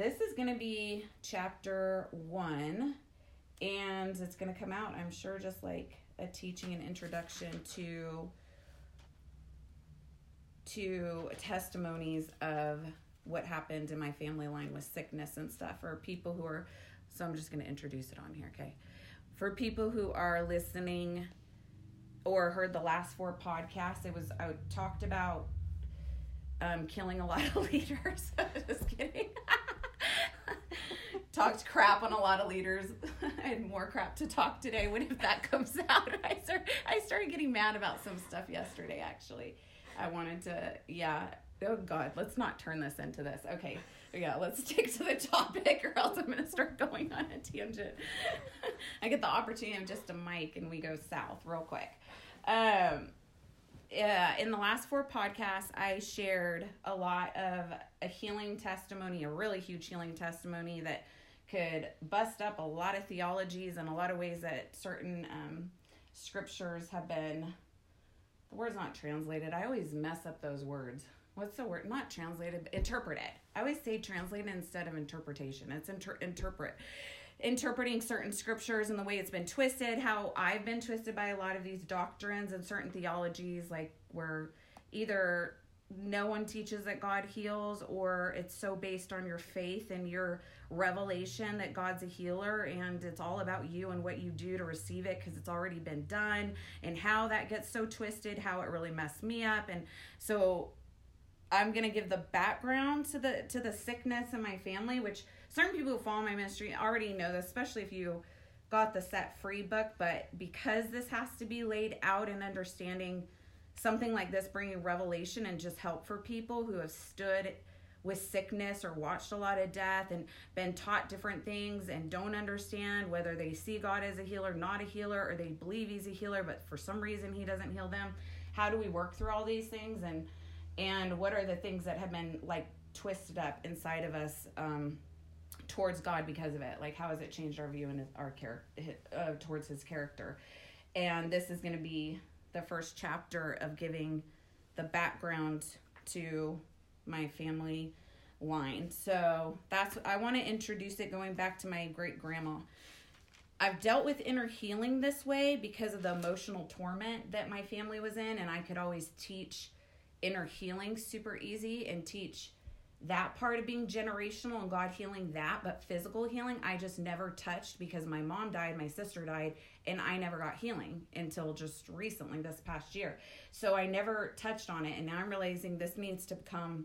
this is going to be chapter one, and it's going to come out, I'm sure, just like a teaching and introduction to to testimonies of what happened in my family line with sickness and stuff, or people who are. So I'm just going to introduce it on here, okay? For people who are listening or heard the last four podcasts, it was I talked about um, killing a lot of leaders. Just kidding. Talked crap on a lot of leaders. I had more crap to talk today. What if that comes out? I start, I started getting mad about some stuff yesterday. Actually, I wanted to. Yeah. Oh God, let's not turn this into this. Okay. Yeah, let's stick to the topic, or else I'm going to start going on a tangent. I get the opportunity of just a mic, and we go south real quick. Um, in the last four podcasts, I shared a lot of a healing testimony, a really huge healing testimony that could bust up a lot of theologies and a lot of ways that certain um, scriptures have been. The word's not translated. I always mess up those words. What's the word? Not translated, interpreted. I always say translated instead of interpretation. It's inter- interpret interpreting certain scriptures and the way it's been twisted, how I've been twisted by a lot of these doctrines and certain theologies, like where either no one teaches that God heals, or it's so based on your faith and your revelation that God's a healer, and it's all about you and what you do to receive it because it's already been done, and how that gets so twisted, how it really messed me up. And so I'm gonna give the background to the to the sickness in my family, which certain people who follow my ministry already know this, especially if you got the set free book. But because this has to be laid out and understanding something like this, bringing revelation and just help for people who have stood with sickness or watched a lot of death and been taught different things and don't understand whether they see God as a healer, not a healer, or they believe He's a healer, but for some reason He doesn't heal them. How do we work through all these things and and what are the things that have been like twisted up inside of us um, towards God because of it? Like, how has it changed our view and our character uh, towards His character? And this is going to be the first chapter of giving the background to my family line. So that's I want to introduce it going back to my great grandma. I've dealt with inner healing this way because of the emotional torment that my family was in, and I could always teach inner healing super easy and teach that part of being generational and God healing that, but physical healing, I just never touched because my mom died, my sister died, and I never got healing until just recently, this past year. So I never touched on it, and now I'm realizing this needs to come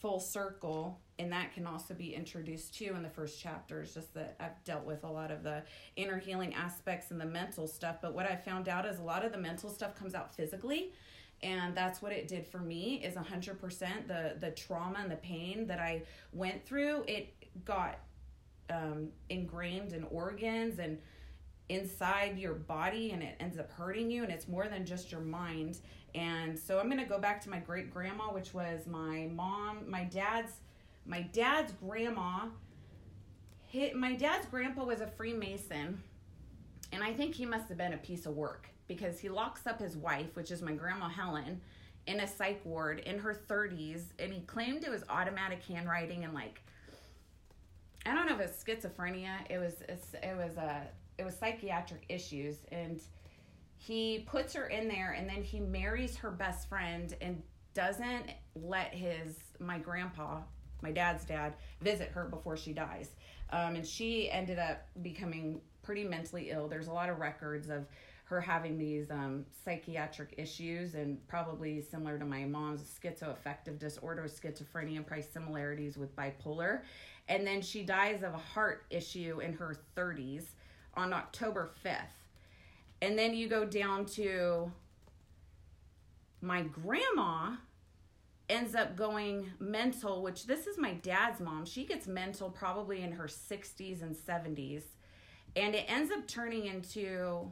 full circle, and that can also be introduced too in the first chapters. Just that I've dealt with a lot of the inner healing aspects and the mental stuff, but what I found out is a lot of the mental stuff comes out physically and that's what it did for me is 100% the the trauma and the pain that i went through it got um, ingrained in organs and inside your body and it ends up hurting you and it's more than just your mind. And so i'm going to go back to my great grandma which was my mom my dad's my dad's grandma hit my dad's grandpa was a freemason and i think he must have been a piece of work because he locks up his wife, which is my grandma Helen, in a psych ward in her 30s, and he claimed it was automatic handwriting and like I don't know if it's schizophrenia. It was it was a uh, it was psychiatric issues, and he puts her in there, and then he marries her best friend and doesn't let his my grandpa my dad's dad visit her before she dies um, and she ended up becoming pretty mentally ill there's a lot of records of her having these um, psychiatric issues and probably similar to my mom's schizoaffective disorder, schizophrenia, and probably similarities with bipolar. And then she dies of a heart issue in her 30s on October 5th. And then you go down to my grandma ends up going mental, which this is my dad's mom. She gets mental probably in her 60s and 70s. And it ends up turning into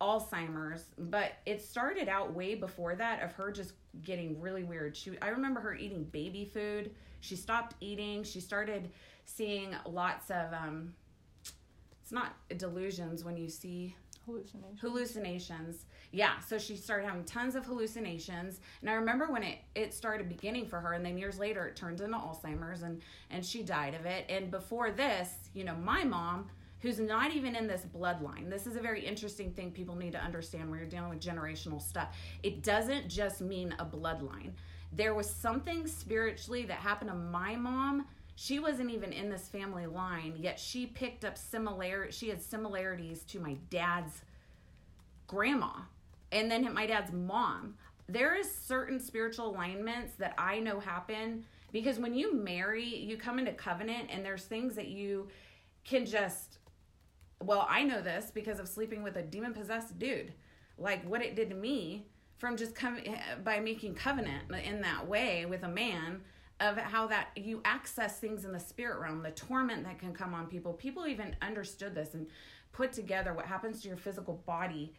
Alzheimer's, but it started out way before that of her just getting really weird. She I remember her eating baby food. She stopped eating. She started seeing lots of um it's not delusions when you see hallucinations. hallucinations yeah so she started having tons of hallucinations and i remember when it it started beginning for her and then years later it turned into alzheimer's and and she died of it and before this you know my mom who's not even in this bloodline. This is a very interesting thing people need to understand when you're dealing with generational stuff. It doesn't just mean a bloodline. There was something spiritually that happened to my mom. She wasn't even in this family line yet she picked up similar she had similarities to my dad's grandma and then my dad's mom. There is certain spiritual alignments that i know happen because when you marry you come into covenant and there's things that you can just well i know this because of sleeping with a demon possessed dude. Like what it did to me from just coming by making covenant in that way with a man of how that you access things in the spirit realm the torment that can come on people. People even understood this and put together what happens to your physical body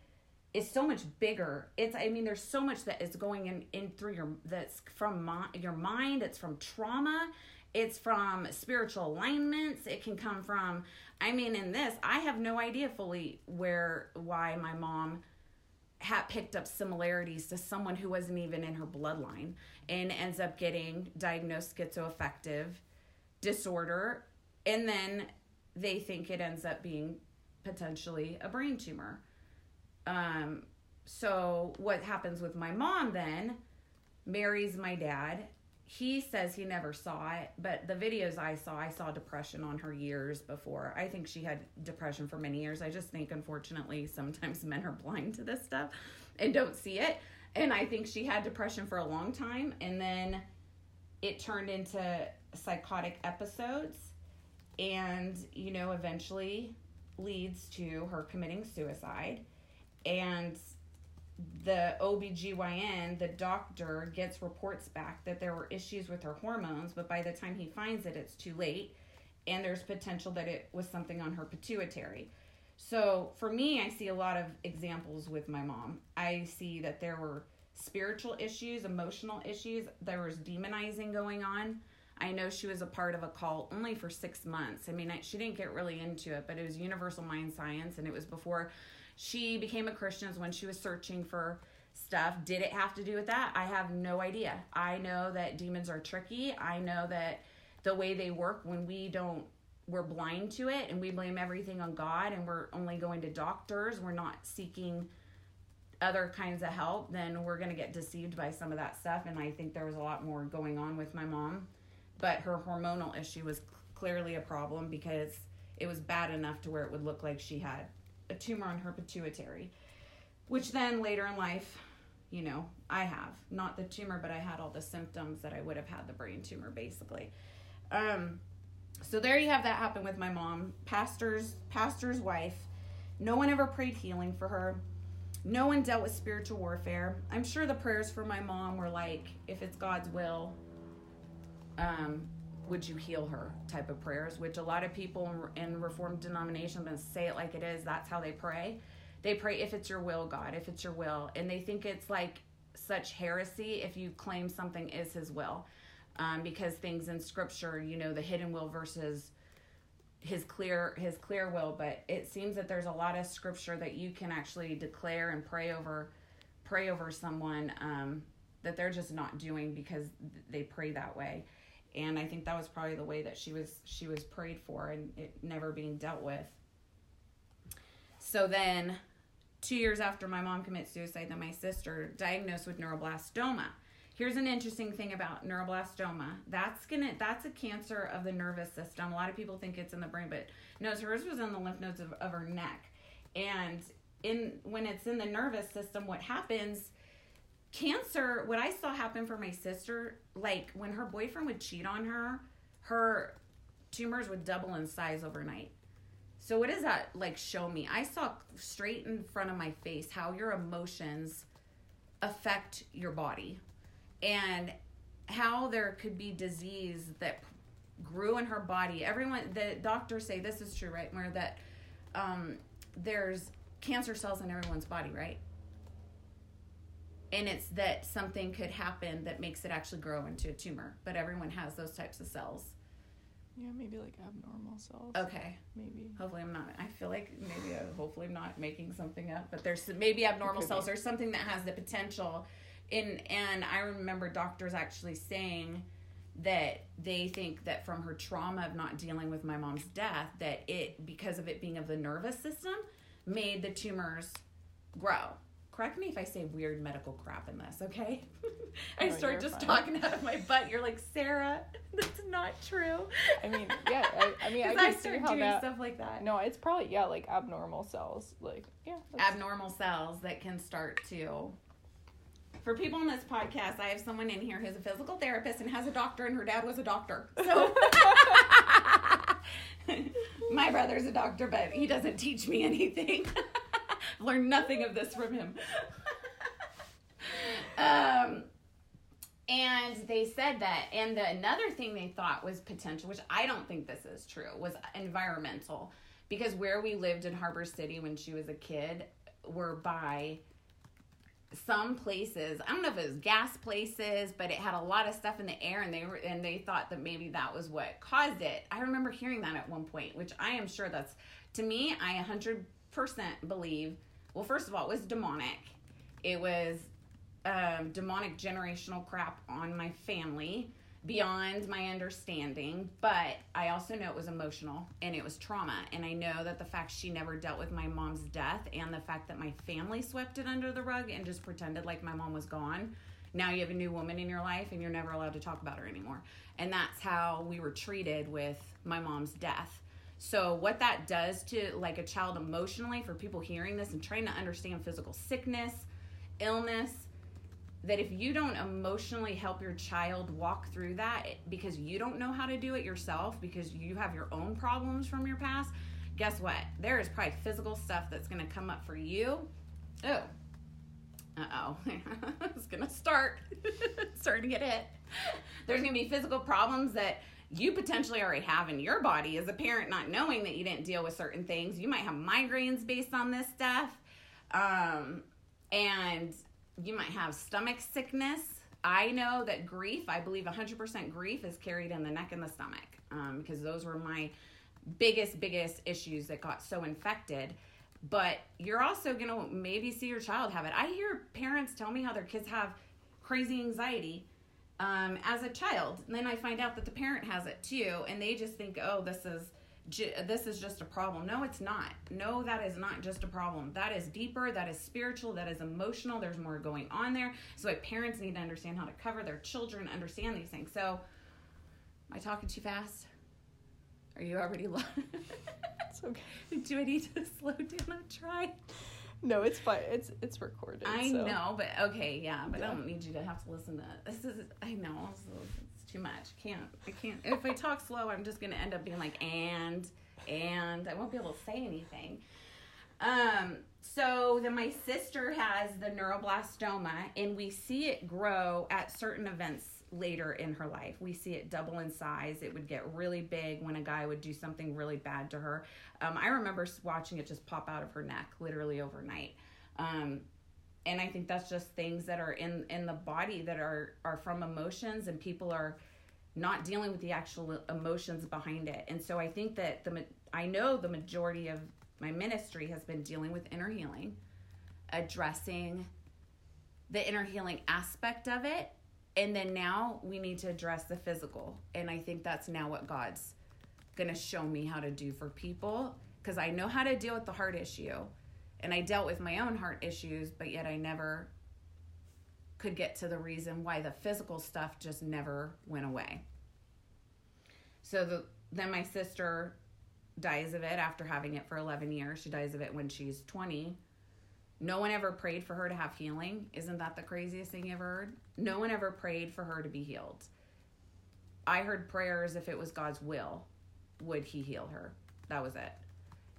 is so much bigger. It's i mean there's so much that is going in in through your that's from my, your mind. It's from trauma. It's from spiritual alignments. It can come from i mean in this i have no idea fully where why my mom had picked up similarities to someone who wasn't even in her bloodline and ends up getting diagnosed schizoaffective disorder. And then they think it ends up being potentially a brain tumor. Um, so what happens with my mom then marries my dad he says he never saw it but the videos i saw i saw depression on her years before. I think she had depression for many years. I just think unfortunately sometimes men are blind to this stuff and don't see it. And i think she had depression for a long time and then it turned into psychotic episodes and you know eventually leads to her committing suicide. And the OBGYN, the doctor gets reports back that there were issues with her hormones, but by the time he finds it, it's too late. And there's potential that it was something on her pituitary. So for me, I see a lot of examples with my mom. I see that there were spiritual issues, emotional issues, there was demonizing going on. I know she was a part of a cult only for six months. I mean, I, she didn't get really into it, but it was Universal Mind Science, and it was before she became a Christian when she was searching for stuff. Did it have to do with that? I have no idea. I know that demons are tricky. I know that the way they work when we don't we're blind to it and we blame everything on God and we're only going to doctors, we're not seeking other kinds of help, then we're going to get deceived by some of that stuff and I think there was a lot more going on with my mom. But her hormonal issue was clearly a problem because it was bad enough to where it would look like she had a tumor on her pituitary, which then later in life, you know, I have not the tumor, but I had all the symptoms that I would have had the brain tumor, basically. Um, so there you have that happen with my mom, pastor's pastor's wife. No one ever prayed healing for her. No one dealt with spiritual warfare. I'm sure the prayers for my mom were like, if it's God's will, um, would you heal her type of prayers, which a lot of people in Reformed denominations say it like it is. That's how they pray. They pray, if it's your will, God, if it's your will. And they think it's like such heresy if you claim something is his will. Um, because things in scripture, you know, the hidden will versus his clear his clear will but it seems that there's a lot of scripture that you can actually declare and pray over pray over someone um, that they're just not doing because they pray that way and I think that was probably the way that she was she was prayed for and it never being dealt with. So then, two years after my mom commits suicide, then my sister diagnosed with neuroblastoma. Here's an interesting thing about neuroblastoma. That's gonna that's a cancer of the nervous system. A lot of people think it's in the brain, but no, hers was in the lymph nodes of, of her neck. And in when it's in the nervous system, what happens cancer what i saw happen for my sister like when her boyfriend would cheat on her her tumors would double in size overnight. So what does that like show me? I saw straight in front of my face how your emotions affect your body and how there could be disease that grew in her body. Everyone the doctors say this is true right where that um, there's cancer cells in everyone's body right and it's that something could happen that makes it actually grow into a tumor but everyone has those types of cells Yeah, maybe like abnormal cells. Okay. Maybe. Hopefully, I'm not. I feel like maybe, uh, hopefully, I'm not making something up. But there's maybe abnormal cells be. or something that has the potential. In and I remember doctors actually saying that they think that from her trauma of not dealing with my mom's death, that it because of it being of the nervous system, made the tumors grow. Correct me if I say weird medical crap in this, okay? I Oh, start just fine. talking out of my butt. You're like, Sarah, that's not true. I mean, yeah. I, I mean, I I, start doing that. stuff like that. No, it's probably yeah, like abnormal cells. Like yeah. abnormal cells that can start to. For people on this podcast, I have someone in here who's a physical therapist and has a doctor, and her dad was a doctor. So, my brother's a doctor, but he doesn't teach me anything. Learned nothing of this from him. um, and they said that, and the, another thing they thought was potential, which I don't think this is true, was environmental. Because where we lived in Harbor City when she was a kid were by some places. I don't know if it was gas places, but it had a lot of stuff in the air, and they were and they thought that maybe that was what caused it. I remember hearing that at one point, which I am sure that's to me. I hundred percent believe. Well, first of all, it was demonic. It was um, demonic generational crap on my family beyond my understanding. But I also know it was emotional and it was trauma. And I know that the fact she never dealt with my mom's death and the fact that my family swept it under the rug and just pretended like my mom was gone. Now you have a new woman in your life and you're never allowed to talk about her anymore. And that's how we were treated with my mom's death. So what that does to like a child emotionally for people hearing this and trying to understand physical sickness, illness, that if you don't emotionally help your child walk through that because you don't know how to do it yourself because you have your own problems from your past, guess what? There is probably physical stuff that's going to come up for you. Oh. Uh-oh. it's going to start. Starting to get hit. There's going to be physical problems that you potentially already have in your body as a parent not knowing that you didn't deal with certain things. You might have migraines based on this stuff. Um and you might have stomach sickness. I know that grief, I believe 100% grief is carried in the neck and the stomach um, because those were my biggest, biggest issues that got so infected. But you're also going to maybe see your child have it. I hear parents tell me how their kids have crazy anxiety um, as a child. And then I find out that the parent has it too, and they just think, oh, this is ju- this is just a problem. No, it's not. No, that is not just a problem. That is deeper. That is spiritual. That is emotional. There's more going on there. So, like, parents need to understand how to cover their children, understand these things. So, am I talking too fast? Are you already? Lo- It's okay. Do I need to slow down? I'll try. No, it's fine. It's it's recorded. I so. know, but okay, yeah, but I don't need you to have to listen to this. Is I know it's, it's too much. Can't I can't. If I talk slow, I'm just gonna end up being like and and I won't be able to say anything. Um. So then my sister has the neuroblastoma, and we see it grow at certain events later in her life. We see it double in size. It would get really big when a guy would do something really bad to her. Um, I remember watching it just pop out of her neck literally overnight. Um, and I think that's just things that are in in the body that are are from emotions, and people are not dealing with the actual emotions behind it. And so I think that the I know the majority of my ministry has been dealing with inner healing, addressing the inner healing aspect of it, and then now we need to address the physical. And I think that's now what God's going to show me how to do for people because I know how to deal with the heart issue. And I dealt with my own heart issues, but yet I never could get to the reason why the physical stuff just never went away. So the, then my sister dies of it after having it for 11 years. She dies of it when she's 20. No one ever prayed for her to have healing. Isn't that the craziest thing you ever heard? No one ever prayed for her to be healed. I heard prayers if it was God's will, would he heal her? That was it.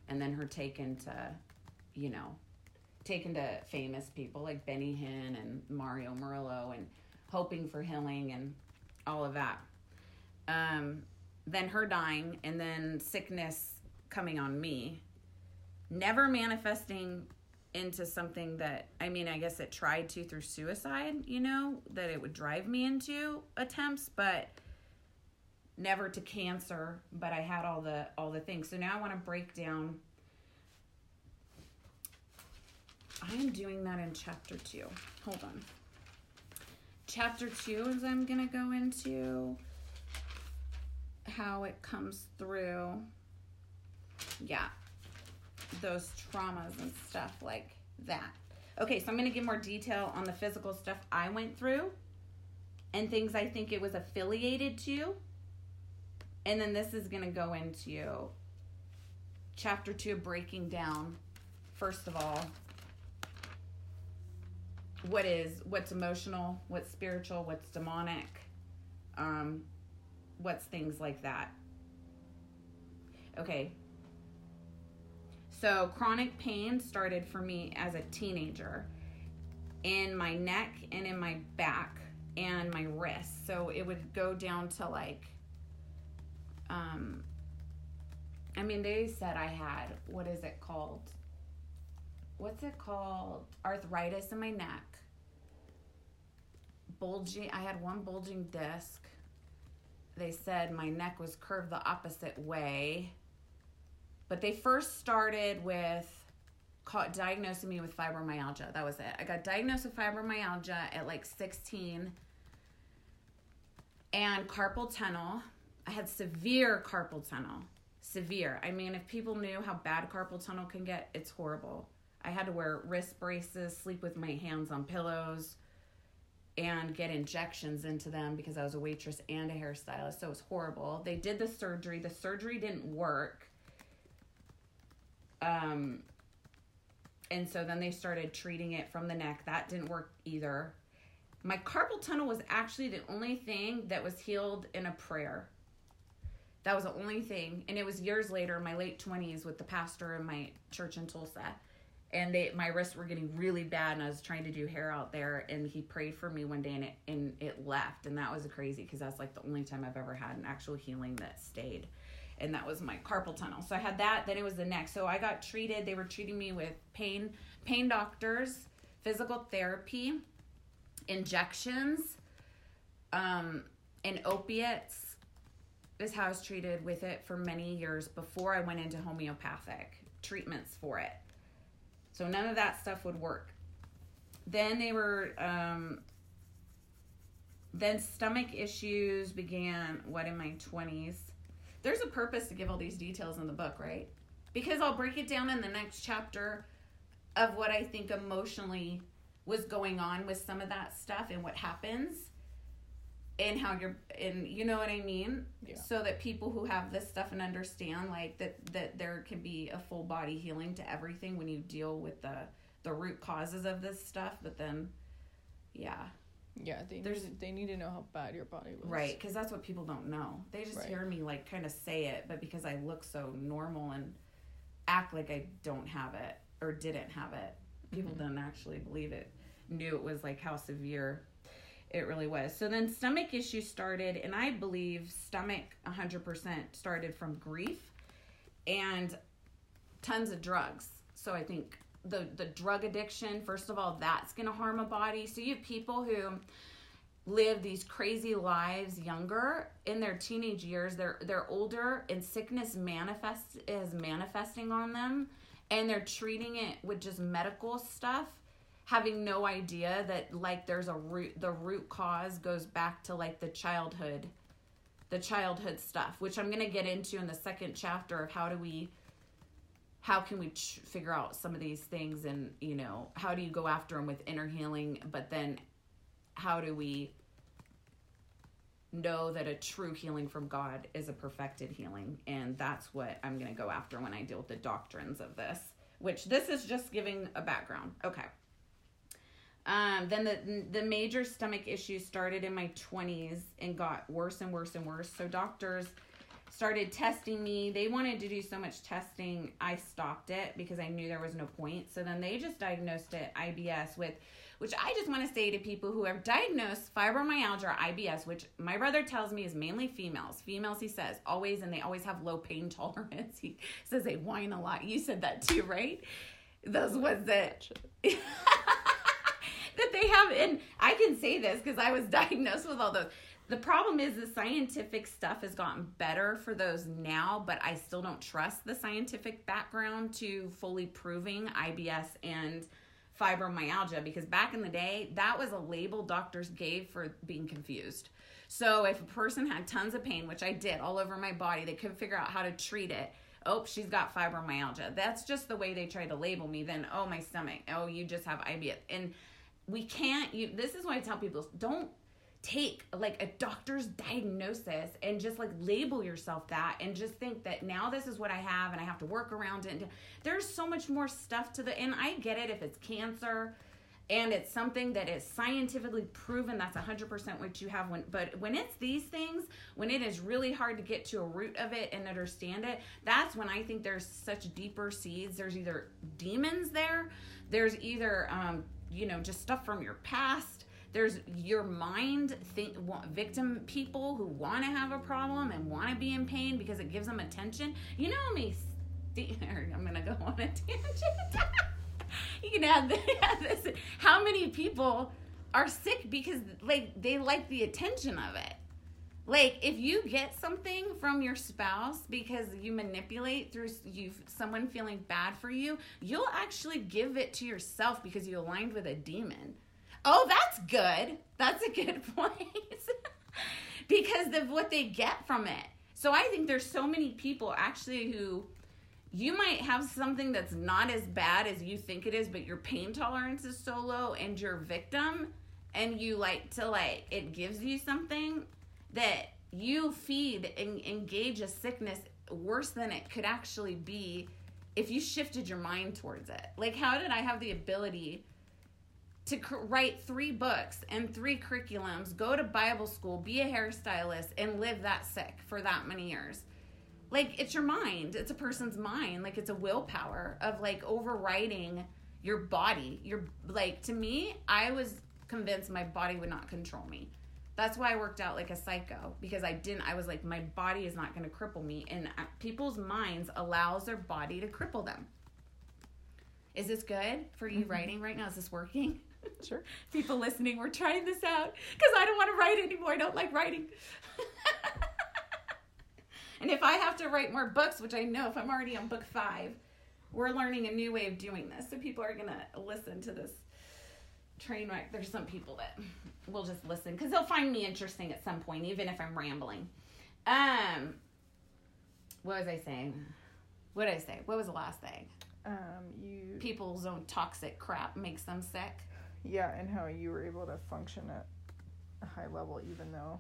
And then her taken to, you know, taken to famous people like Benny Hinn and Mario Murillo and hoping for healing and all of that. Um, then her dying and then sickness coming on me. Never manifesting into something that I mean, I guess it tried to through suicide, you know, that it would drive me into attempts, but never to cancer, but I had all the all the things. So now I want to break down. I am doing that in chapter two. Hold on. Chapter two is I'm gonna go into how it comes through. Yeah, those traumas and stuff like that. Okay, so I'm going to give more detail on the physical stuff I went through and things I think it was affiliated to. And then this is going to go into chapter 2 breaking down first of all what is what's emotional, what's spiritual, what's demonic, um what's things like that. Okay, so, chronic pain started for me as a teenager in my neck and in my back and my wrists. So, it would go down to like, um, I mean, they said I had, what is it called? What's it called? Arthritis in my neck. Bulging, I had one bulging disc. They said my neck was curved the opposite way but they first started with diagnosing me with fibromyalgia. That was it. I got diagnosed with fibromyalgia at like 16 and carpal tunnel. I had severe carpal tunnel. Severe. I mean, if people knew how bad carpal tunnel can get, it's horrible. I had to wear wrist braces, sleep with my hands on pillows, and get injections into them because I was a waitress and a hairstylist. So it was horrible. They did the surgery. The surgery didn't work um, and so then they started treating it from the neck. That didn't work either. My carpal tunnel was actually the only thing that was healed in a prayer. That was the only thing. And it was years later, my late 20s, with the pastor in my church in Tulsa. And they, my wrists were getting really bad, and I was trying to do hair out there. And he prayed for me one day, and it and it left, and that was crazy because that's like the only time I've ever had an actual healing that stayed and that was my carpal tunnel. So I had that, then it was the neck. So I got treated. They were treating me with pain pain doctors, physical therapy, injections, um, and opiates is how I was treated with it for many years before I went into homeopathic treatments for it. So none of that stuff would work. Then they were um, then stomach issues began what in my 20s there's a purpose to give all these details in the book, right? Because I'll break it down in the next chapter of what I think emotionally was going on with some of that stuff and what happens and how you're and you know what I mean? Yeah. So that people who have this stuff and understand like that that there can be a full body healing to everything when you deal with the the root causes of this stuff, but then yeah. Yeah, they There's, need, they need to know how bad your body was. Right, because that's what people don't know. They just right. hear me like kind of say it, but because I look so normal and act like I don't have it or didn't have it, people mm-hmm. don't actually believe it. Knew it was like how severe it really was. So then stomach issues started, and I believe stomach 100% started from grief and tons of drugs. So I think the the drug addiction first of all that's going to harm a body. So you have people who live these crazy lives younger in their teenage years they're they're older and sickness manifests is manifesting on them and they're treating it with just medical stuff having no idea that like there's a root the root cause goes back to like the childhood the childhood stuff which i'm going to get into in the second chapter of how do we how can we ch- figure out some of these things and you know how do you go after them with inner healing but then how do we know that a true healing from god is a perfected healing? And that's what i'm going to go after when i deal with the doctrines of this which this is just giving a background. Okay. Um, then the the major stomach issues started in my 20s and got worse and worse and worse. So doctors started testing me. They wanted to do so much testing, I stopped it because I knew there was no point. So then they just diagnosed it IBS with which I just want to say to people who have diagnosed fibromyalgia or IBS, which my brother tells me is mainly females. Females, he says, always, and they always have low pain tolerance. He says they whine a lot. You said that too, right? Those ones that. that they have, and I can say this because I was diagnosed with all those the problem is the scientific stuff has gotten better for those now, but I still don't trust the scientific background to fully proving IBS and fibromyalgia because back in the day, that was a label doctors gave for being confused. So if a person had tons of pain, which I did all over my body, they couldn't figure out how to treat it. Oh, she's got fibromyalgia. That's just the way they tried to label me. Then, oh, my stomach. Oh, you just have IBS. And we can't. You. This is why I tell people don't take like a doctor's diagnosis and just like label yourself that and just think that now this is what I have and I have to work around it. There's so much more stuff to the and I get it if it's cancer and it's something that is scientifically proven that's 100% what you have when but when it's these things when it is really hard to get to a root of it and understand it that's when i think there's such deeper seeds there's either demons there there's either um, you know just stuff from your past there's your mind think victim people who want to have a problem and want to be in pain because it gives them attention. You know me i'm gonna go on a tangent. You can add, this. How many people are sick because like they like the attention of it? Like if you get something from your spouse because you manipulate through you someone feeling bad for you you'll actually give it to yourself because you aligned with a demon oh that's good. That's a good point. Because of what they get from it. So i think there's so many people actually who you might have something that's not as bad as you think it is but your pain tolerance is so low and you're victim and you like to like it gives you something that you feed and engage a sickness worse than it could actually be if you shifted your mind towards it. Like, how did I have the ability to cr- write three books and three curriculums, go to Bible school, be a hairstylist, and live that sick for that many years? Like, it's your mind. It's a person's mind. Like, it's a willpower of like overriding your body. You're like, to me, I was convinced my body would not control me. That's why I worked out like a psycho because I didn't. I was like, my body is not going to cripple me, and uh, people's minds allows their body to cripple them. Is this good for you mm-hmm. writing right now? Is this working? Sure. People listening, we're trying this out because I don't want to write anymore. I don't like writing. and if I have to write more books, which I know if I'm already on book five, we're learning a new way of doing this. So people are going to listen to this train wreck. There's some people that will just listen because they'll find me interesting at some point, even if I'm rambling. Um, what was I saying? What did I say? What was the last thing? Um, you people's own toxic crap makes them sick. Yeah, and how you were able to function at a high level even though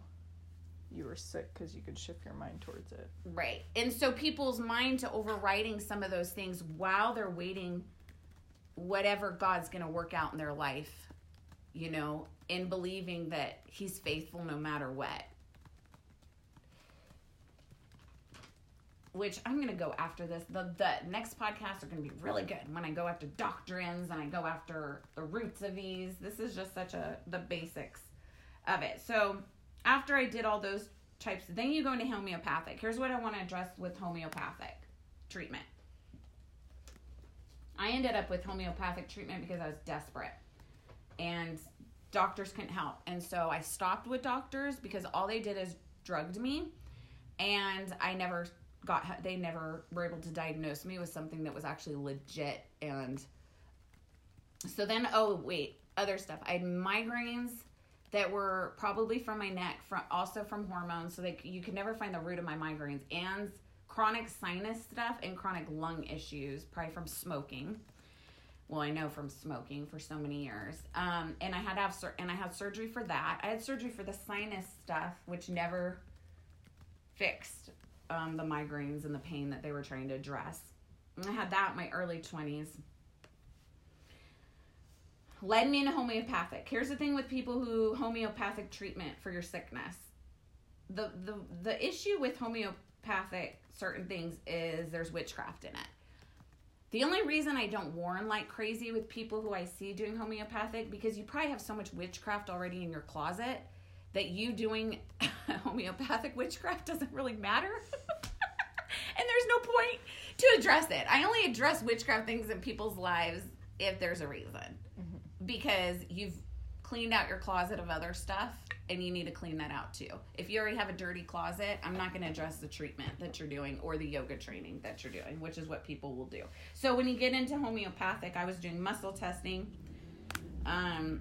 you were sick because you could shift your mind towards it. Right. And so people's mind to overriding some of those things while they're waiting whatever God's going to work out in their life you know, in believing that he's faithful no matter what. Which I'm going to go after this. The, the next podcasts are going to be really good when I go after doctrines and I go after the roots of these. This is just such a, the basics of it. So after I did all those types, then you go into homeopathic. Here's what I want to address with homeopathic treatment. I ended up with homeopathic treatment because I was desperate and doctors couldn't help. And so I stopped with doctors because all they did is drugged me and I never got they never were able to diagnose me with something that was actually legit and so then oh wait, other stuff. I had migraines that were probably from my neck, from also from hormones. So they you could never find the root of my migraines and chronic sinus stuff and chronic lung issues, probably from smoking well i know from smoking for so many years um, and i had to have sur- and i had surgery for that i had surgery for the sinus stuff which never fixed um, the migraines and the pain that they were trying to address. And i had that in my early 20s led me into homeopathic. Here's the thing with people who homeopathic treatment for your sickness. The the the issue with homeopathic certain things is there's witchcraft in it. The only reason I don't warn like crazy with people who I see doing homeopathic because you probably have so much witchcraft already in your closet that you doing homeopathic witchcraft doesn't really matter. and there's no point to address it. I only address witchcraft things in people's lives if there's a reason. Mm-hmm. Because you've cleaned out your closet of other stuff and you need to clean that out too. If you already have a dirty closet, I'm not going to address the treatment that you're doing or the yoga training that you're doing, which is what people will do. So when you get into homeopathic, I was doing muscle testing. Um,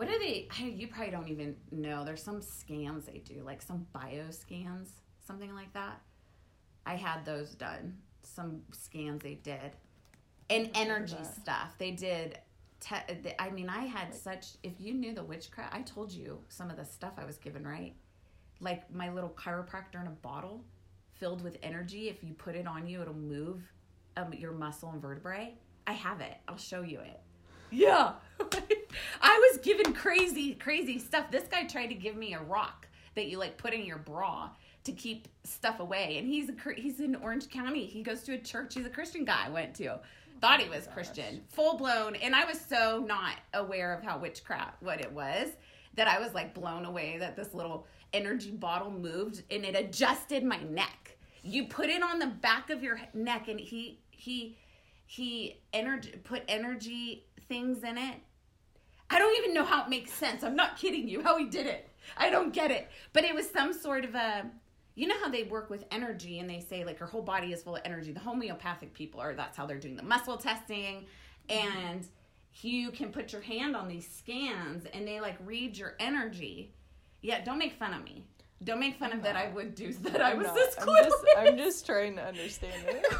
what are they? You probably don't even know. There's some scans they do, like some bio scans, something like that. I had those done. Some scans they did, and energy stuff. They did te- I mean, I had such. If you knew the witchcraft, I told you some of the stuff I was given, right? Like my little chiropractor in a bottle, filled with energy. If you put it on you, it'll move um, your muscle and vertebrae. I have it. I'll show you it. Yeah, I was given crazy, crazy stuff. This guy tried to give me a rock that you like put in your bra to keep stuff away. And he's a he's in Orange County. He goes to a church. He's a Christian guy. I went to oh thought he was Christian, full blown. And I was so not aware of how witchcraft, what it was, that I was like blown away that this little energy bottle moved and it adjusted my neck. You put it on the back of your neck and he, he, he energy, put energy things in it. I don't even know how it makes sense. I'm not kidding you how he did it. I don't get it. But it was some sort of a you know how they work with energy and they say like your whole body is full of energy the homeopathic people are that's how they're doing the muscle testing and you can put your hand on these scans and they like read your energy yeah don't make fun of me don't make fun I'm of not. that i would do that i was not. this clueless. I'm just, I'm just trying to understand it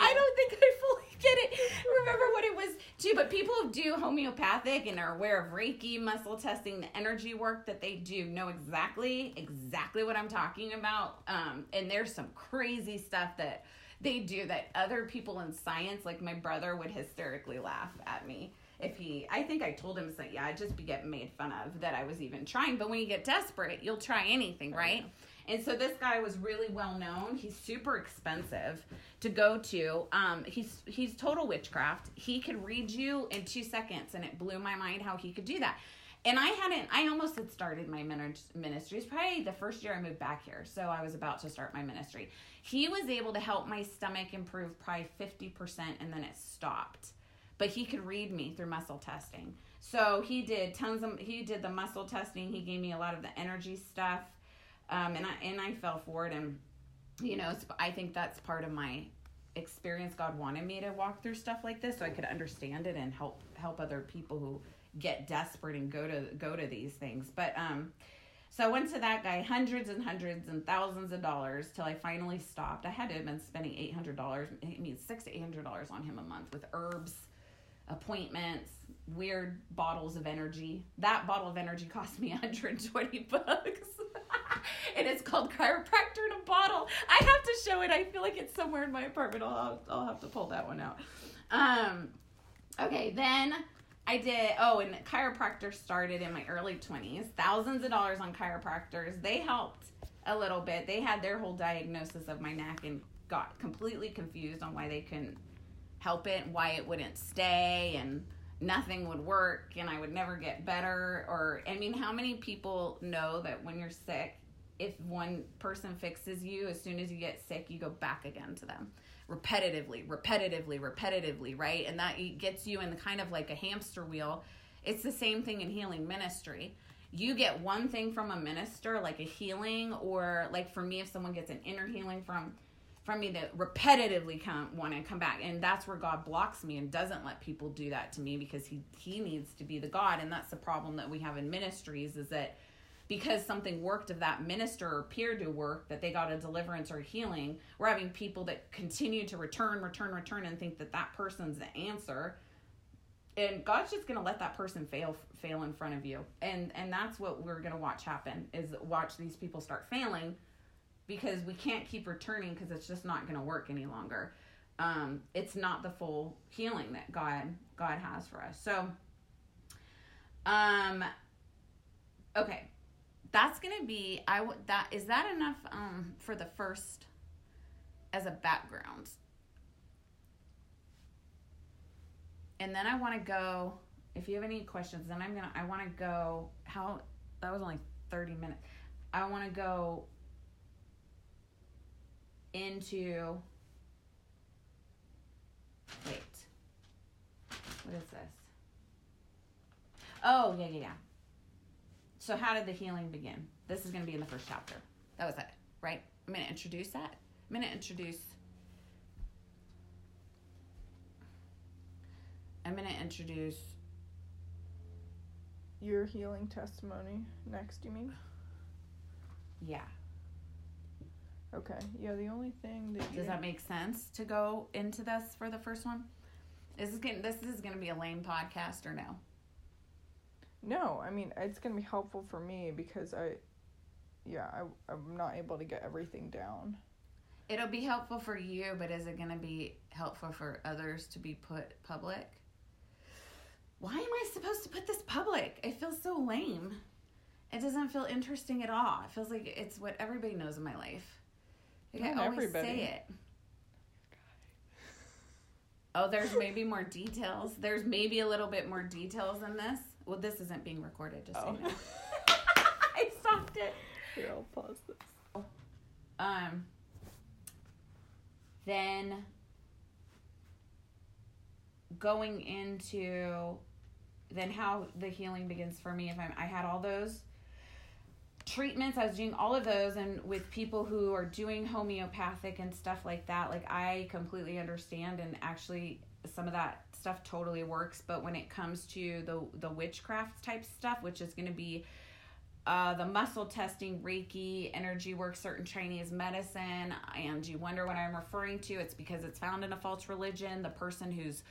I don't think I fully get it. Remember what it was too, but people who do homeopathic and are aware of Reiki, muscle testing, the energy work that they do know exactly, exactly what I'm talking about. Um, and there's some crazy stuff that they do that other people in science, like my brother, would hysterically laugh at me if he i think i told him that yeah i'd just be getting made fun of that i was even trying but when you get desperate you'll try anything right and so this guy was really well known. He's super expensive to go to. Um, he's he's total witchcraft. He could read you in two seconds, and it blew my mind how he could do that. And I hadn't. I almost had started my ministry. It's probably the first year I moved back here, so I was about to start my ministry. He was able to help my stomach improve probably fifty percent, and then it stopped. But he could read me through muscle testing. So he did tons of. He did the muscle testing. He gave me a lot of the energy stuff um, and I and I fell for it, and you know, I think that's part of my experience. God wanted me to walk through stuff like this so I could understand it and help help other people who get desperate and go to go to these things. But um, so I went to that guy hundreds and hundreds and thousands of dollars till I finally stopped. I had to have been spending eight hundred dollars. I mean, six to eight hundred dollars on him a month with herbs, appointments, weird bottles of energy. That bottle of energy cost me 120 bucks. and it's called chiropractor in a bottle. I have to show it. I feel like it's somewhere in my apartment. I'll I'll have to pull that one out. Um, okay, then I did. Oh, and chiropractor started in my early twenties. Thousands of dollars on chiropractors. They helped a little bit. They had their whole diagnosis of my neck and got completely confused on why they couldn't help it, why it wouldn't stay, and nothing would work and I would never get better or I mean how many people know that when you're sick if one person fixes you, as soon as you get sick, you go back again to them repetitively, repetitively, repetitively, right? And that gets you in the kind of like a hamster wheel. It's the same thing in healing ministry. You get one thing from a minister, like a healing, or like for me, if someone gets an inner healing from from me that repetitively come want to come back and that's where god blocks me and doesn't let people do that to me because he he needs to be the god and that's the problem that we have in ministries is that because something worked of that minister or appeared to work that they got a deliverance or healing. We're having people that continue to return return return and think that that person's the answer. And god's just to let that person fail fail in front of you. And and that's what we're to watch happen is watch these people start failing because we can't keep returning because it's just not to work any longer. Um, it's not the full healing that god god has for us. So um okay that's gonna be I would that is that enough um for the first as a background. And then I want to go if you have any questions then I'm to I want to go how that was only 30 minutes. I want to go into wait. What is this? Oh, yeah, yeah, yeah. So, how did the healing begin? This is going to be in the first chapter. That was it, right? I'm going to introduce that. I'm going to introduce. I'm going to introduce. Your healing testimony next, you mean? Yeah. Okay. Yeah, the only thing that Does that make sense to go into this for the first one? Is this going this is going to be a lame podcast or no? No, I mean it's gonna be helpful for me because I, yeah, I I'm not able to get everything down. It'll be helpful for you, but is it going to be helpful for others to be put public? Why am I supposed to put this public? It feels so lame. It doesn't feel interesting at all. It feels like it's what everybody knows in my life. Like Not I always everybody. say it. Oh, there's maybe more details. There's maybe a little bit more details in this. Well, this isn't being recorded, just so you know. I stopped it. Here, I'll pause this. Um, then going into then how the healing begins for me if I'm I had all those treatments I was doing all of those and with people who are doing homeopathic and stuff like that like I completely understand and actually some of that stuff totally works but when it comes to the the witchcraft type stuff which is going to be uh, the muscle testing, Reiki, energy work, certain Chinese medicine, and you wonder what I'm referring to. It's because it's found in a false religion. The person who's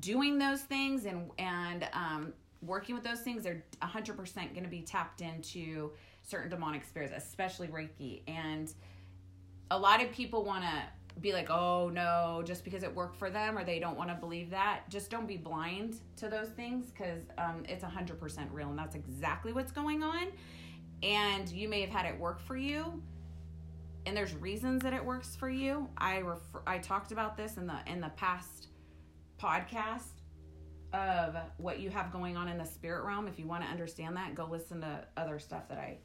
doing those things and and um, working with those things are 100% going to be tapped into certain demonic spirits, especially Reiki. And a lot of people want to be like, oh no, just because it worked for them or they don't want to believe that. Just don't be blind to those things because um, it's 100% real and that's exactly what's going on. And you may have had it work for you. And there's reasons that it works for you. I refer, I talked about this in the in the past podcast of what you have going on in the spirit realm. If you want to understand that, go listen to other stuff that I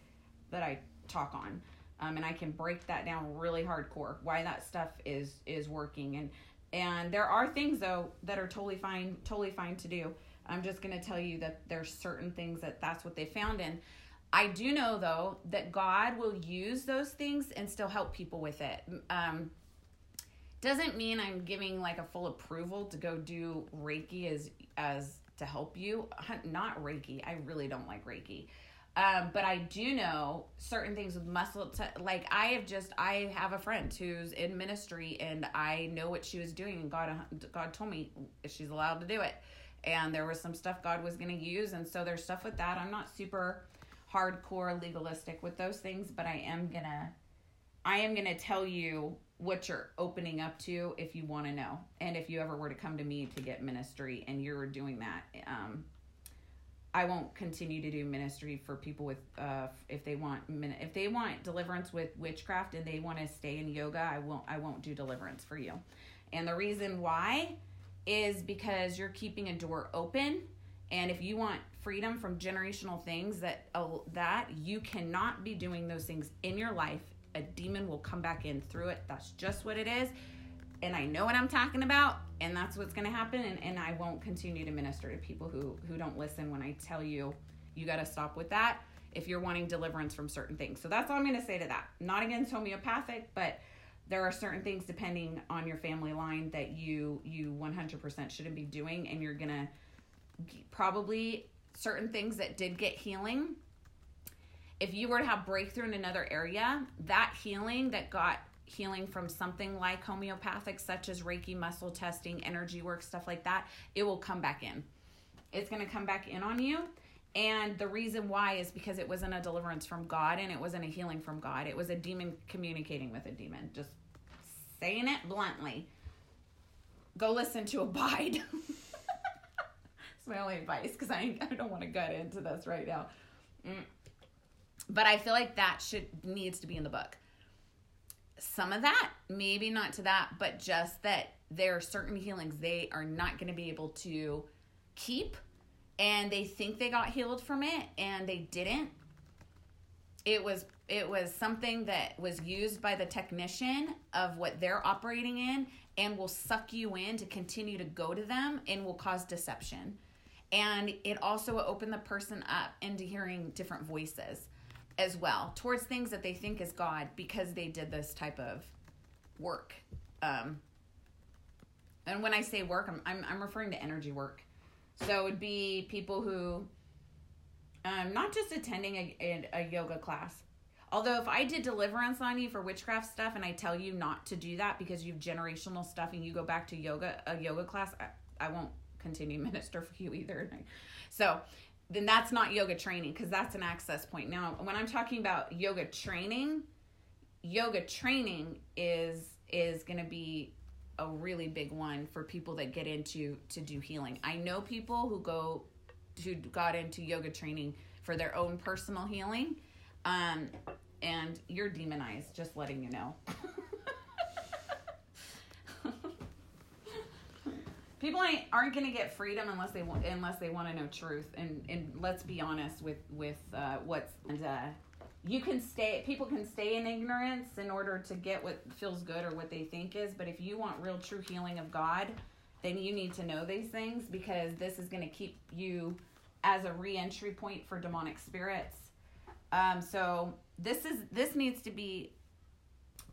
that I talk on, um, and I can break that down really hardcore. Why that stuff is is working, and and there are things though that are totally fine, totally fine to do. I'm just gonna tell you that there's certain things that that's what they found in. I do know though that God will use those things and still help people with it. Um, doesn't mean I'm giving like a full approval to go do Reiki as as to help you. Not Reiki. I really don't like Reiki. Um, but I do know certain things with muscle. T- like I have just, I have a friend who's in ministry, and I know what she was doing, and God, God told me she's allowed to do it. And there was some stuff God was going to use, and so there's stuff with that. I'm not super hardcore legalistic with those things, but I am gonna, I am gonna tell you what you're opening up to if you want to know, and if you ever were to come to me to get ministry, and you're doing that. Um, I won't continue to do ministry for people with uh if they want if they want deliverance with witchcraft and they want to stay in yoga, I won't I won't do deliverance for you. And the reason why is because you're keeping a door open and if you want freedom from generational things that uh, that you cannot be doing those things in your life, a demon will come back in through it. That's just what it is and I know what I'm talking about, and that's what's going to happen. And, and I won't continue to minister to people who who don't listen when I tell you you got to stop with that if you're wanting deliverance from certain things. So that's all I'm going to say to that. Not against homeopathic, but there are certain things depending on your family line that you you 100% shouldn't be doing, and you're gonna probably certain things that did get healing. If you were to have breakthrough in another area, that healing that got healing from something like homeopathic, such as Reiki, muscle testing, energy work, stuff like that, it will come back in. It's going to come back in on you. And the reason why is because it wasn't a deliverance from God and it wasn't a healing from God. It was a demon communicating with a demon. Just saying it bluntly. Go listen to Abide. It's my only advice because I, I don't want to gut into this right now. Mm. But I feel like that should needs to be in the book some of that, maybe not to that, but just that there are certain healings they are not going to be able to keep and they think they got healed from it and they didn't. It was it was something that was used by the technician of what they're operating in and will suck you in to continue to go to them and will cause deception. And it also opened the person up into hearing different voices as well towards things that they think is God because they did this type of work. Um, and when I say work, I'm, I'm, I'm referring to energy work. So it would be people who, um, not just attending a, a, a yoga class. Although if I did deliverance on you for witchcraft stuff and I tell you not to do that because you have generational stuff and you go back to yoga a yoga class, I, I won't continue minister for you either. So then that's not yoga training because that's an access point. Now, when I'm talking about yoga training, yoga training is is going to be a really big one for people that get into to do healing. I know people who go who got into yoga training for their own personal healing. Um, and you're demonized, just letting you know. People ain't, aren't going to get freedom unless they want unless they want to know truth. And and let's be honest with with uh, what's and uh, you can stay. People can stay in ignorance in order to get what feels good or what they think is. But if you want real true healing of God, then you need to know these things because this is going to keep you as a re-entry point for demonic spirits. Um, so this is this needs to be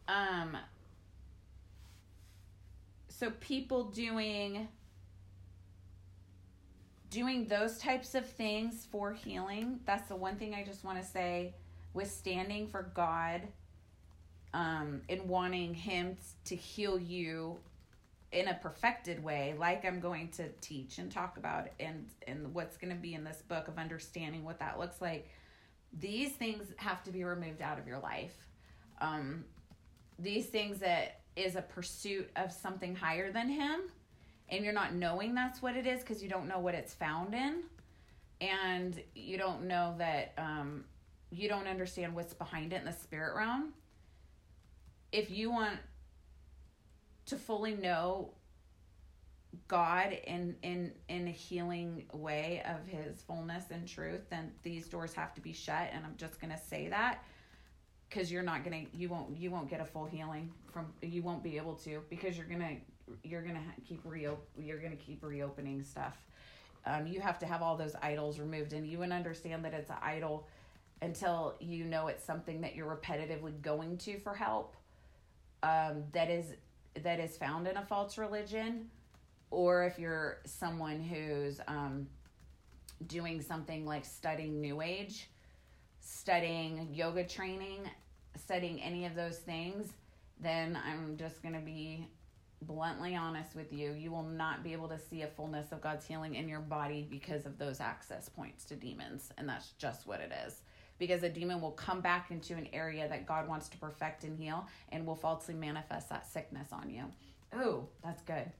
um so people doing doing those types of things for healing that's the one thing i just want to say with standing for god um and wanting him to heal you in a perfected way like i'm going to teach and talk about and and what's going to be in this book of understanding what that looks like these things have to be removed out of your life. Um these things that is a pursuit of something higher than him and you're not knowing that's what it is because you don't know what it's found in. And you don't know that um, you don't understand what's behind it in the spirit realm. If you want to fully know god in in in a healing way of his fullness and truth then these doors have to be shut. And i'm just going to say that because you're not gonna you won't you won't get a full healing from you won't be able to because you're gonna you're gonna keep reo you're gonna keep reopening stuff. Um, you have to have all those idols removed and you would understand that it's an idol until you know it's something that you're repetitively going to for help um, that is that is found in a false religion or if you're someone who's um, doing something like studying new age studying yoga training, studying any of those things, then I'm just going to be bluntly honest with you. You will not be able to see a fullness of God's healing in your body because of those access points to demons. And that's just what it is. Because a demon will come back into an area that God wants to perfect and heal and will falsely manifest that sickness on you. Oh, that's good.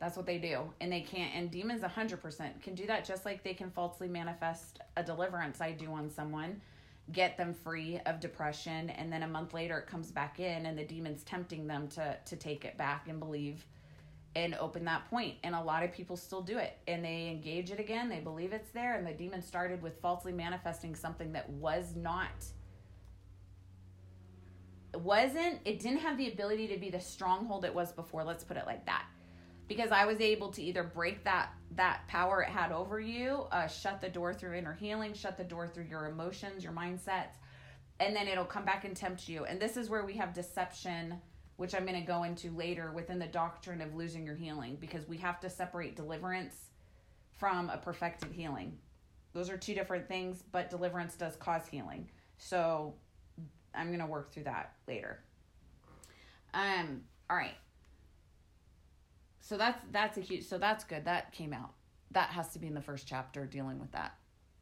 That's what they do. And they can't, and demons 100% can do that just like they can falsely manifest a deliverance I do on someone, get them free of depression, and then a month later it comes back in and the demon's tempting them to, to take it back and believe and open that point. And a lot of people still do it and they engage it again. They believe it's there. And the demon started with falsely manifesting something that was not wasn't it didn't have the ability to be the stronghold it was before let's put it like that because I was able to either break that that power it had over you, uh, shut the door through inner healing, shut the door through your emotions, your mindsets, and then it'll come back and tempt you. And this is where we have deception, which I'm going to go into later within the doctrine of losing your healing, because we have to separate deliverance from a perfected healing. Those are two different things, but deliverance does cause healing. So I'm going to work through that later. Um, all right so that's that's a huge so that's good. That came out. That has to be in the first chapter dealing with that.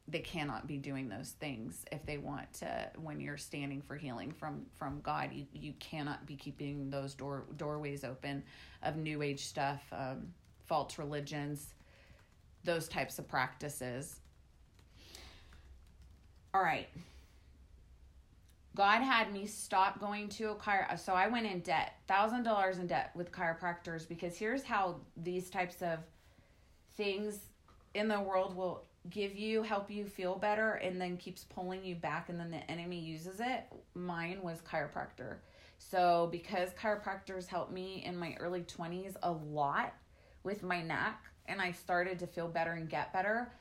They cannot be doing those things if they want to when you're standing for healing from from god you, you cannot be keeping those door doorways open of new age stuff um, false religions those types of practices. All right God had me stop going to a chiro. So I went in debt, thousand dollars in debt with chiropractors because here's how these types of things in the world will give you, help you feel better, and then keeps pulling you back, and then the enemy uses it. Mine was chiropractor. So because chiropractors helped me in my early twenties a lot with my neck and I started to feel better and get better,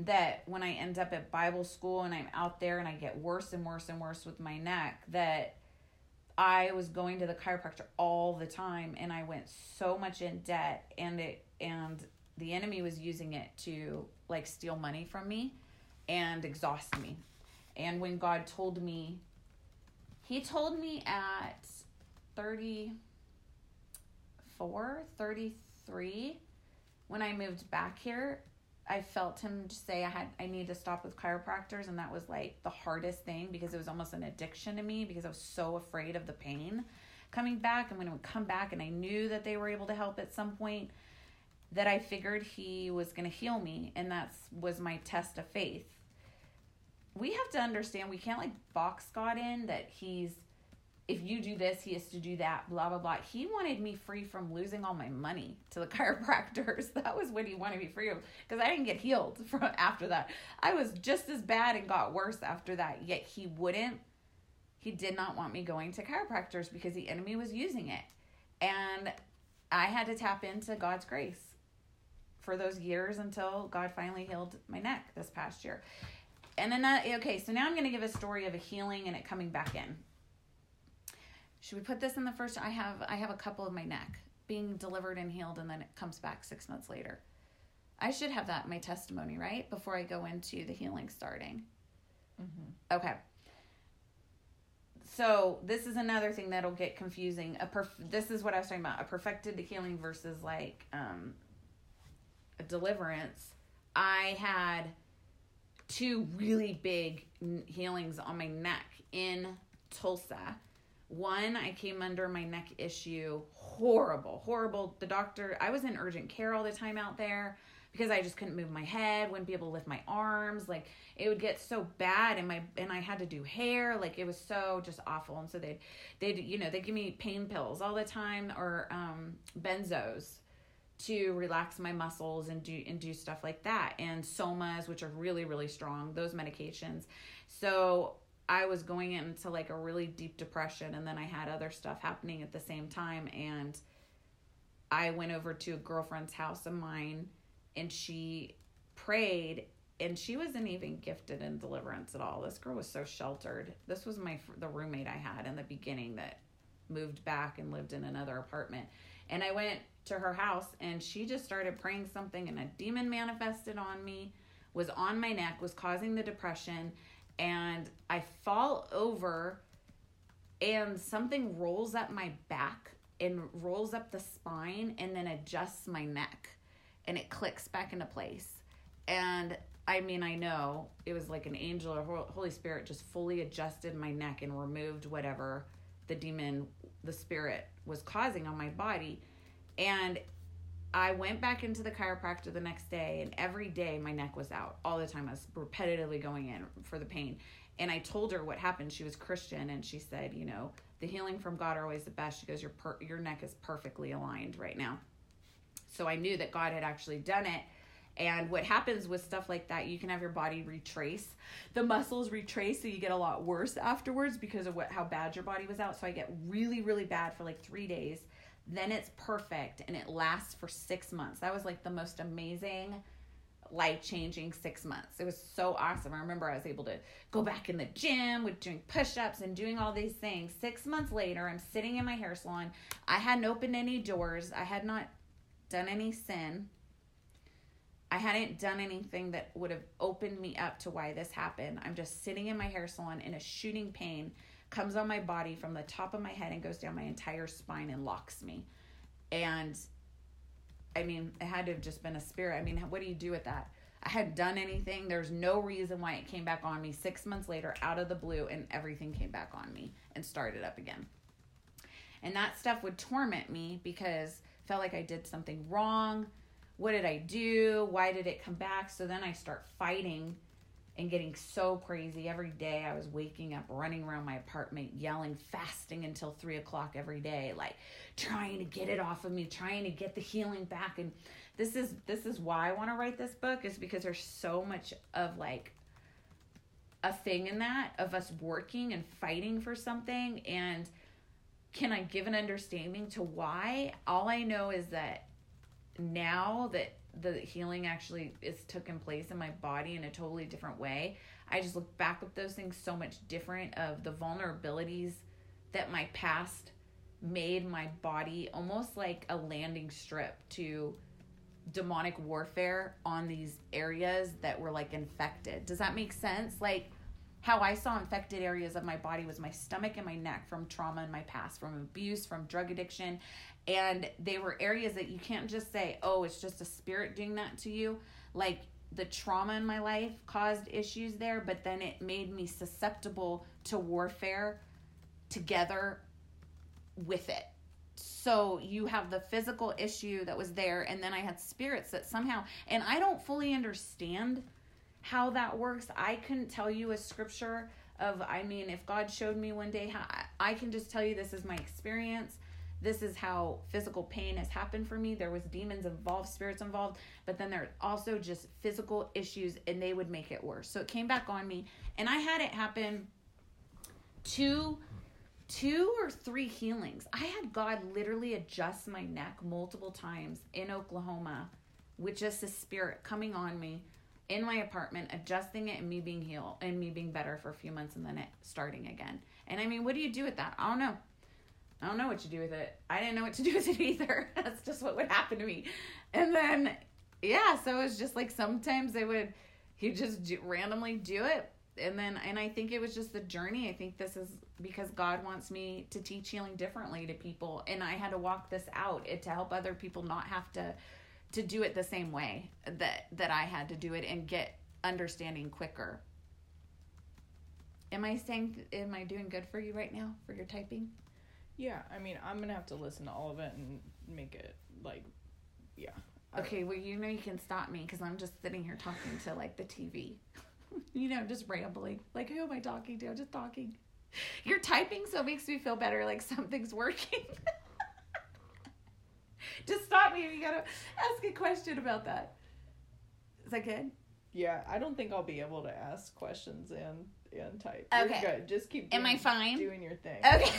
that when I end up at Bible school and I'm out there and I get worse and worse and worse with my neck, that I was going to the chiropractor all the time and I went so much in debt and it and the enemy was using it to like steal money from me and exhaust me. And when God told me he told me at 34, 33 when I moved back here I felt him say I had I need to stop with chiropractors and that was like the hardest thing because it was almost an addiction to me because I was so afraid of the pain coming back and when it would come back and I knew that they were able to help at some point that I figured he was going to heal me and that was my test of faith. We have to understand we can't like box God in that he's if you do this, he has to do that, blah, blah, blah. He wanted me free from losing all my money to the chiropractors. That was what he wanted me free of because I didn't get healed from after that. I was just as bad and got worse after that, yet he wouldn't, he did not want me going to chiropractors because the enemy was using it. And I had to tap into God's grace for those years until God finally healed my neck this past year. And then, that, okay, so now I'm going to give a story of a healing and it coming back in should we put this in the first i have i have a couple of my neck being delivered and healed and then it comes back six months later. I should have that in my testimony right? Before i go into the healing starting. Mm-hmm. okay. So this is another thing that'll get confusing. A perf- this is what i was talking about a perfected healing versus like um a deliverance. I had two really big healings on my neck in tulsa one, I came under my neck issue. Horrible, horrible. The doctor, I was in urgent care all the time out there because I just couldn't move my head, wouldn't be able to lift my arms. Like it would get so bad and my and I had to do hair. Like it was so just awful. And so they'd they'd, you know, they give me pain pills all the time or um benzos to relax my muscles and do and do stuff like that. And somas, which are really, really strong, those medications. So I was going into like a really deep depression and then I had other stuff happening at the same time and I went over to a girlfriend's house of mine and she prayed and she wasn't even gifted in deliverance at all. This girl was so sheltered. This was my the roommate I had in the beginning that moved back and lived in another apartment. And I went to her house and she just started praying something and a demon manifested on me, was on my neck, was causing the depression and I fall over and something rolls up my back and rolls up the spine and then adjusts my neck and it clicks back into place. And I mean, I know it was like an angel or Holy Spirit just fully adjusted my neck and removed whatever the demon, the spirit was causing on my body. And I went back into the chiropractor the next day, and every day my neck was out all the time. I was repetitively going in for the pain. And I told her what happened. She was Christian, and she said, You know, the healing from God are always the best. She goes, Your, per- your neck is perfectly aligned right now. So I knew that God had actually done it. And what happens with stuff like that, you can have your body retrace. The muscles retrace, so you get a lot worse afterwards because of what how bad your body was out. So I get really, really bad for like three days then it's perfect and it lasts for six months. That was like the most amazing, life changing six months. It was so awesome. I remember I was able to go back in the gym with doing push ups and doing all these things. Six months later, I'm sitting in my hair salon. I hadn't opened any doors, I had not done any sin. I hadn't done anything that would have opened me up to why this happened. I'm just sitting in my hair salon in a shooting pain comes on my body from the top of my head and goes down my entire spine and locks me. And I mean, it had to have just been a spirit. I mean, what do you do with that? I hadn't done anything. There's no reason why it came back on me six months later out of the blue, and everything came back on me and started up again. And that stuff would torment me because felt like I did something wrong. What did I do? Why did it come back? So then I start fighting and getting so crazy every day. I was waking up, running around my apartment, yelling, fasting until three o'clock every day, like trying to get it off of me, trying to get the healing back. And this is this is why I want to write this book is because there's so much of like a thing in that of us working and fighting for something and can I give an understanding to why? All I know is that now that the healing actually is taken place in my body in a totally different way. I just look back at those things so much different of the vulnerabilities that my past made my body almost like a landing strip to demonic warfare on these areas that were like infected. Does that make sense? Like how I saw infected areas of my body was my stomach and my neck from trauma in my past, from abuse, from drug addiction. And they were areas that you can't just say, oh, it's just a spirit doing that to you. Like the trauma in my life caused issues there, but then it made me susceptible to warfare together with it. So you have the physical issue that was there, and then I had spirits that somehow, and I don't fully understand how that works. I couldn't tell you a scripture of, I mean, if God showed me one day how I can just tell you this is my experience. This is how physical pain has happened for me. There was demons involved, spirits involved, but then there are also just physical issues and they would make it worse. So it came back on me and I had it happen two two or three healings. I had God literally adjust my neck multiple times in Oklahoma with just a spirit coming on me in my apartment, adjusting it and me being healed and me being better for a few months and then it starting again. And I mean, what do you do with that? I don't know. I don't know what to do with it. I didn't know what to do with it either. That's just what would happen to me. And then, yeah, so it was just like sometimes they would, he just do, randomly do it. And then, and I think it was just the journey. I think this is because God wants me to teach healing differently to people. And I had to walk this out it, to help other people not have to to do it the same way that that I had to do it and get understanding quicker. Am I saying am I doing good for you right now for your typing? Yeah, I mean, I'm gonna have to listen to all of it and make it like, yeah. I- Okay, well you know you can stop me because I'm just sitting here talking to like the TV. you know, just rambling. Like who am I talking to? I'm just talking. You're typing, so it makes me feel better. Like something's working. just stop me if you gotta ask a question about that. Is that good? Yeah, I don't think I'll be able to ask questions and and type. You're Okay. good. Just keep. Am I fine? Doing your thing. Okay.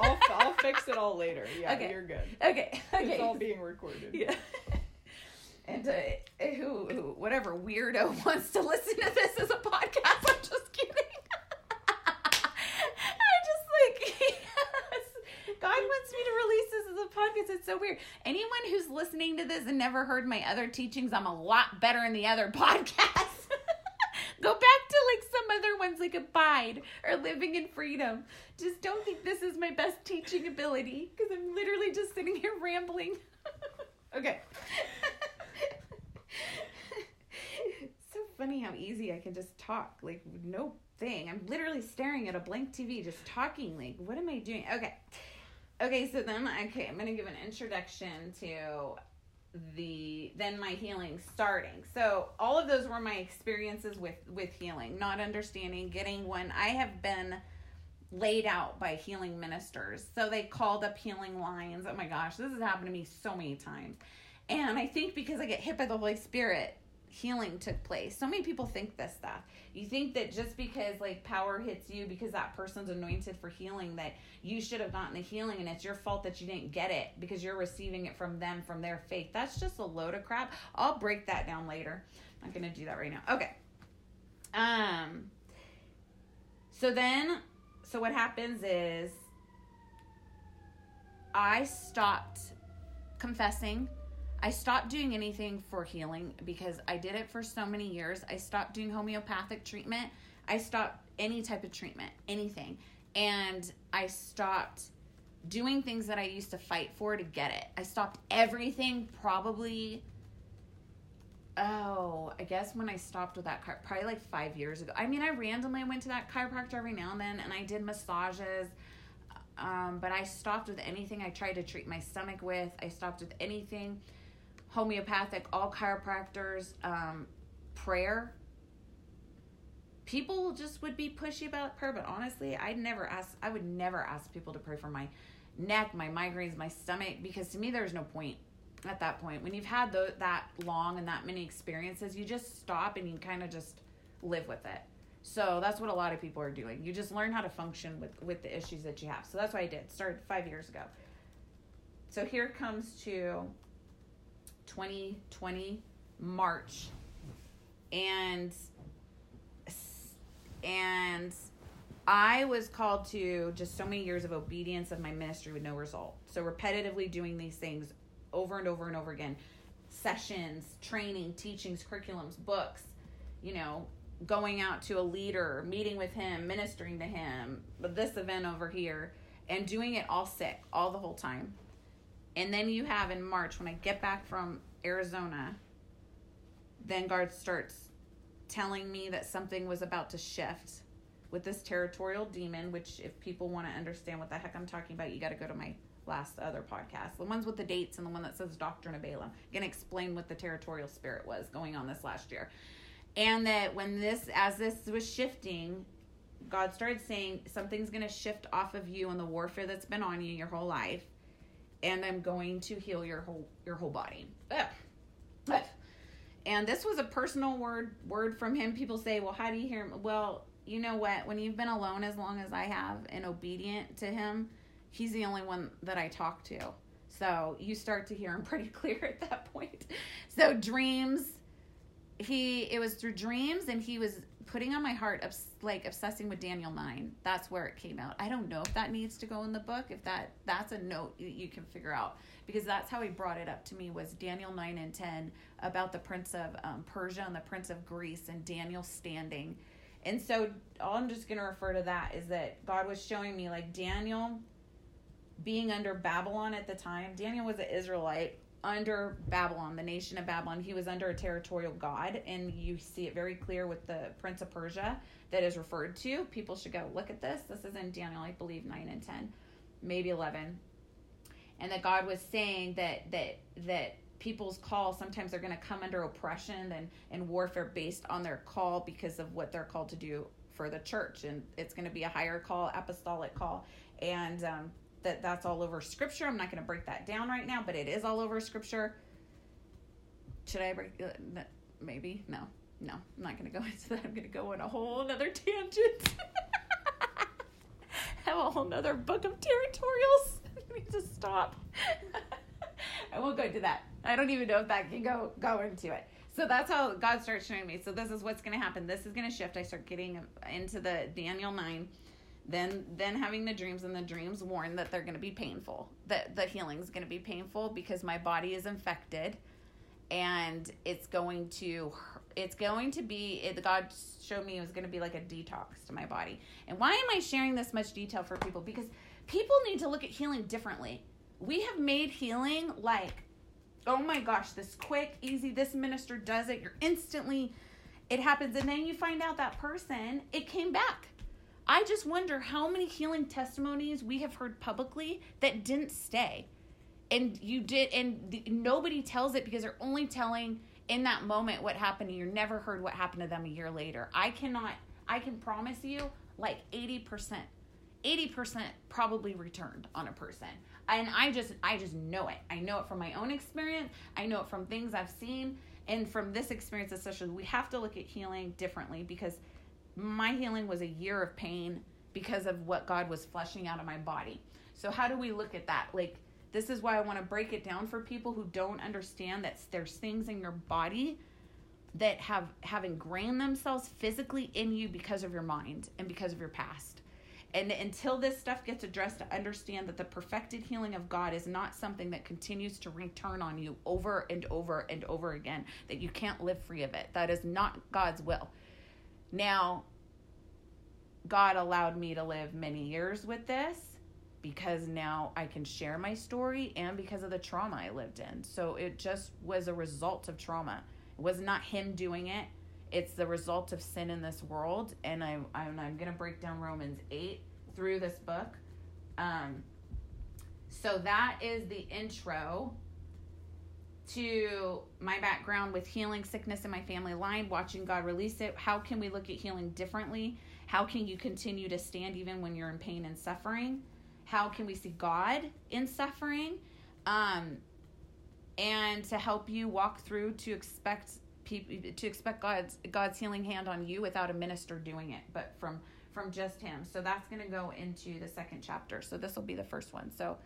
I'll I'll fix it all later. Yeah, Okay. you're good. okay. Okay. It's all being recorded. Yeah. And uh, who, who, whatever weirdo wants to listen to this as a podcast, I'm just kidding. I just like, yes. God wants me to release this as a podcast. It's so weird. Anyone who's listening to this and never heard my other teachings, I'm a lot better in the other podcasts. Go back to like some other ones like Abide or Living in Freedom. Just don't think this is my best teaching ability because I'm literally just sitting here rambling. okay. so funny how easy I can just talk, like no thing. I'm literally staring at a blank TV, just talking. Like, what am I doing? Okay. Okay, so then, okay, I'm gonna give an introduction to the then my healing starting. So all of those were my experiences with with healing not understanding getting when i have been laid out by healing ministers. So they called up healing lines. Oh my gosh this has happened to me so many times. And i think because i get hit by the holy spirit healing took place. So many people think this stuff. You think that just because like power hits you because that person's anointed for healing that you should have gotten the healing and it's your fault that you didn't get it because you're receiving it from them from their faith. That's just a load of crap. I'll break that down later. I'm not gonna do that right now. Okay. Um so then so what happens is i stopped confessing I stopped doing anything for healing because I did it for so many years. I stopped doing homeopathic treatment. I stopped any type of treatment, anything. And I stopped doing things that I used to fight for to get it. I stopped everything probably oh, I guess when I stopped with that chiro- probably like 5 years ago. I mean, I randomly went to that chiropractor every now and then and I did massages um, but I stopped with anything I tried to treat my stomach with. I stopped with anything homeopathic, all chiropractors, um, prayer. People just would be pushy about prayer, but honestly, I'd never ask. I would never ask people to pray for my neck, my migraines, my stomach, because to me, there's no point at that point. When you've had that long and that many experiences, you just stop and you kind of just live with it. So that's what a lot of people are doing. You just learn how to function with with the issues that you have. So that's what I did. Started five years ago. So here comes to 2020 March, and and I was called to just so many years of obedience of my ministry with no result. So repetitively doing these things over and over and over again. Sessions, training, teachings, curriculums, books, you know, going out to a leader, meeting with him, ministering to him, but this event over here, and doing it all sick all the whole time. And then you have in March when I get back from Arizona, then God starts telling me that something was about to shift with this territorial demon, which if people want to understand what the heck I'm talking about, you got to go to my last other podcast. The ones with the dates and the one that says Doctrine of Balaam. I'm going to explain what the territorial spirit was going on this last year. And that when this, as this was shifting, God started saying something's going to shift off of you and the warfare that's been on you your whole life. And I'm going to heal your whole your whole body. Ugh. Ugh. And this was a personal word word from him. People say, "Well, how do you hear him?" Well, you know what? When you've been alone as long as I have and obedient to him, he's the only one that I talk to. So you start to hear him pretty clear at that point. So dreams, he it was through dreams and he was putting on my heart like obsessing with Daniel 9. That's where it came out. I don't know if that needs to go in the book. If that that's a note you can figure out because that's how he brought it up to me was Daniel 9 and 10 about the prince of um, Persia and the prince of Greece and Daniel standing and so all I'm just going to refer to that is that God was showing me like Daniel being under Babylon at the time. Daniel was an Israelite under Babylon, the nation of Babylon. He was under a territorial god, and you see it very clear with the Prince of Persia that is referred to. People should go look at this. This is in Daniel, I believe, nine and ten, maybe eleven, and that God was saying that that that people's call sometimes they're going to come under oppression and, and warfare based on their call because of what they're called to do for the church and it's going to be a higher call apostolic call and um, that that's all over scripture i'm not going to break that down right now but it is all over scripture should i break uh, maybe no no i'm not going to go into that i'm going to go on a whole another tangent have a whole nother book of territorials i need to stop I won't go into that. I don't even know if that can go go into it. So that's how God starts showing me. So this is what's going to happen. This is going to shift. I start getting into the Daniel nine, then then having the dreams, and the dreams warn that they're going to be painful. That the healing is going to be painful because my body is infected, and it's going to it's going to be it, God showed me it was going to be like a detox to my body. And why am I sharing this much detail for people? Because people need to look at healing differently we have made healing like oh my gosh this quick easy this minister does it you're instantly it happens and then you find out that person it came back i just wonder how many healing testimonies we have heard publicly that didn't stay and you did and the, nobody tells it because they're only telling in that moment what happened and you never heard what happened to them a year later i cannot i can promise you like 80% 80% probably returned on a person and I just I just know it. I know it from my own experience. I know it from things I've seen and from this experience especially. We have to look at healing differently because my healing was a year of pain because of what God was flushing out of my body. So how do we look at that? Like this is why I want to break it down for people who don't understand that there's things in your body that have have ingrained themselves physically in you because of your mind and because of your past and until this stuff gets addressed, to understand that the perfected healing of God is not something that continues to return on you over and over and over again, that you can't live free of it. That is not God's will. Now, God allowed me to live many years with this because now I can share my story and because of the trauma I lived in. So it just was a result of trauma. It was not Him doing it, it's the result of sin in this world and I, I'm, I'm going to break down Romans 8 through this book. Um, so that is the intro to my background with healing sickness in my family line, watching God release it. How can we look at healing differently? How can you continue to stand even when you're in pain and suffering? How can we see God in suffering? Um, and to help you walk through to expect people to expect God's God's healing hand on you without a minister doing it, but from from just Him. So that's going to go into the second chapter. So this will be the first one. So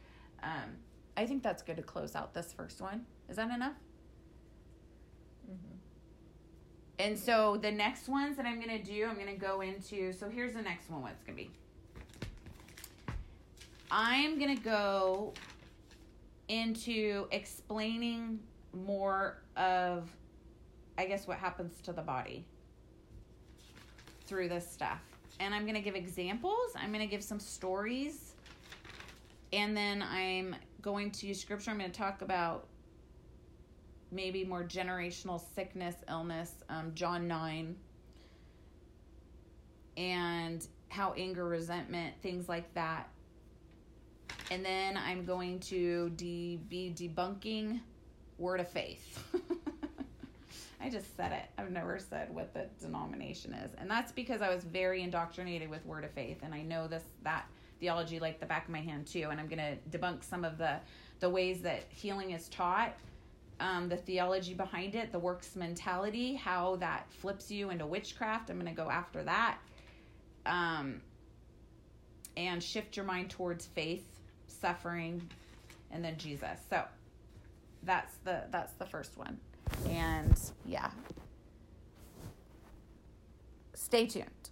um, I think that's good to close out this first one. Is that enough? Mm-hmm. And so the next ones that I'm going to do, I'm going to go into. So here's the next one. What's going to be? I'm going to go into explaining more of, I guess, what happens to the body through this stuff. And I'm going to give examples, I'm going to give some stories, and then I'm going to use scripture. I'm going to talk about maybe more generational sickness, illness, um, John 9, and how anger, resentment, things like that. And then I'm going to de- be debunking word of faith. I just said it. I've never said what the denomination is. And that's because I was very indoctrinated with word of faith and I know this that theology like the back of my hand too and I'm going to debunk some of the the ways that healing is taught. Um, the theology behind it, the works mentality, how that flips you into witchcraft. I'm going to go after that. Um, and shift your mind towards faith, suffering, and then Jesus. So that's the that's the first one. And yeah. Stay tuned.